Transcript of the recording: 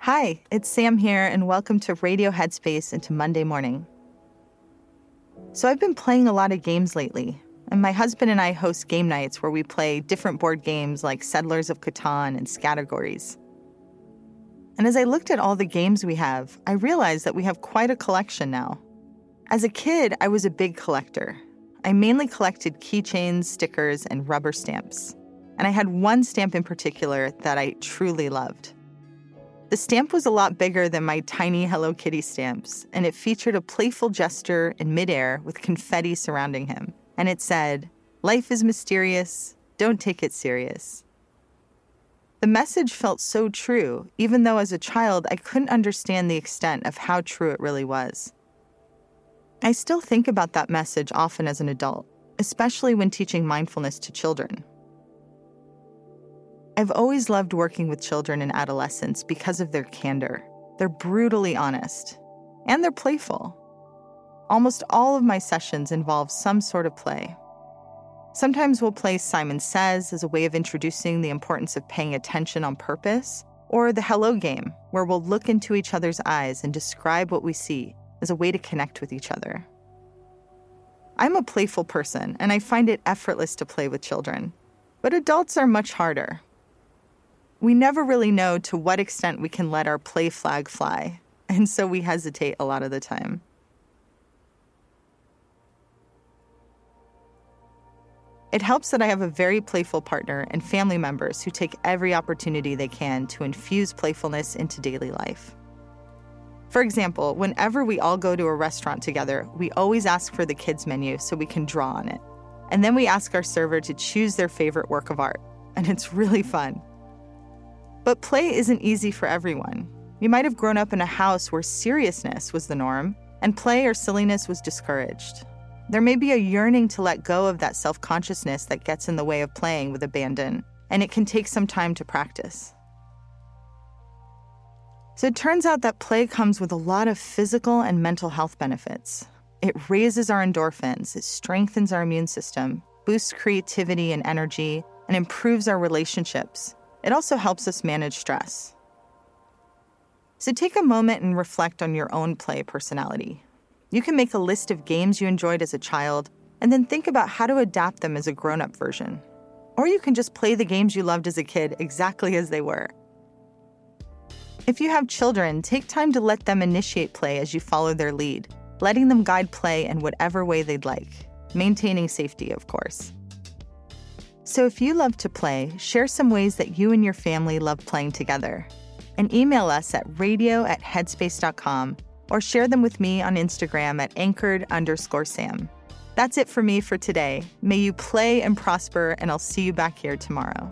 Hi, it's Sam here, and welcome to Radio Headspace into Monday morning. So, I've been playing a lot of games lately, and my husband and I host game nights where we play different board games like Settlers of Catan and Scattergories. And as I looked at all the games we have, I realized that we have quite a collection now. As a kid, I was a big collector. I mainly collected keychains, stickers, and rubber stamps. And I had one stamp in particular that I truly loved. The stamp was a lot bigger than my tiny Hello Kitty stamps, and it featured a playful jester in midair with confetti surrounding him. And it said, Life is mysterious, don't take it serious. The message felt so true, even though as a child I couldn't understand the extent of how true it really was. I still think about that message often as an adult, especially when teaching mindfulness to children. I've always loved working with children and adolescents because of their candor. They're brutally honest, and they're playful. Almost all of my sessions involve some sort of play. Sometimes we'll play Simon Says as a way of introducing the importance of paying attention on purpose, or the Hello game, where we'll look into each other's eyes and describe what we see as a way to connect with each other. I'm a playful person, and I find it effortless to play with children, but adults are much harder. We never really know to what extent we can let our play flag fly, and so we hesitate a lot of the time. It helps that I have a very playful partner and family members who take every opportunity they can to infuse playfulness into daily life. For example, whenever we all go to a restaurant together, we always ask for the kids' menu so we can draw on it. And then we ask our server to choose their favorite work of art, and it's really fun. But play isn't easy for everyone. You might have grown up in a house where seriousness was the norm, and play or silliness was discouraged. There may be a yearning to let go of that self consciousness that gets in the way of playing with abandon, and it can take some time to practice. So it turns out that play comes with a lot of physical and mental health benefits. It raises our endorphins, it strengthens our immune system, boosts creativity and energy, and improves our relationships. It also helps us manage stress. So take a moment and reflect on your own play personality. You can make a list of games you enjoyed as a child and then think about how to adapt them as a grown up version. Or you can just play the games you loved as a kid exactly as they were. If you have children, take time to let them initiate play as you follow their lead, letting them guide play in whatever way they'd like, maintaining safety, of course. So if you love to play, share some ways that you and your family love playing together. And email us at radio at headspace.com or share them with me on Instagram at anchored underscore Sam. That's it for me for today. May you play and prosper, and I'll see you back here tomorrow.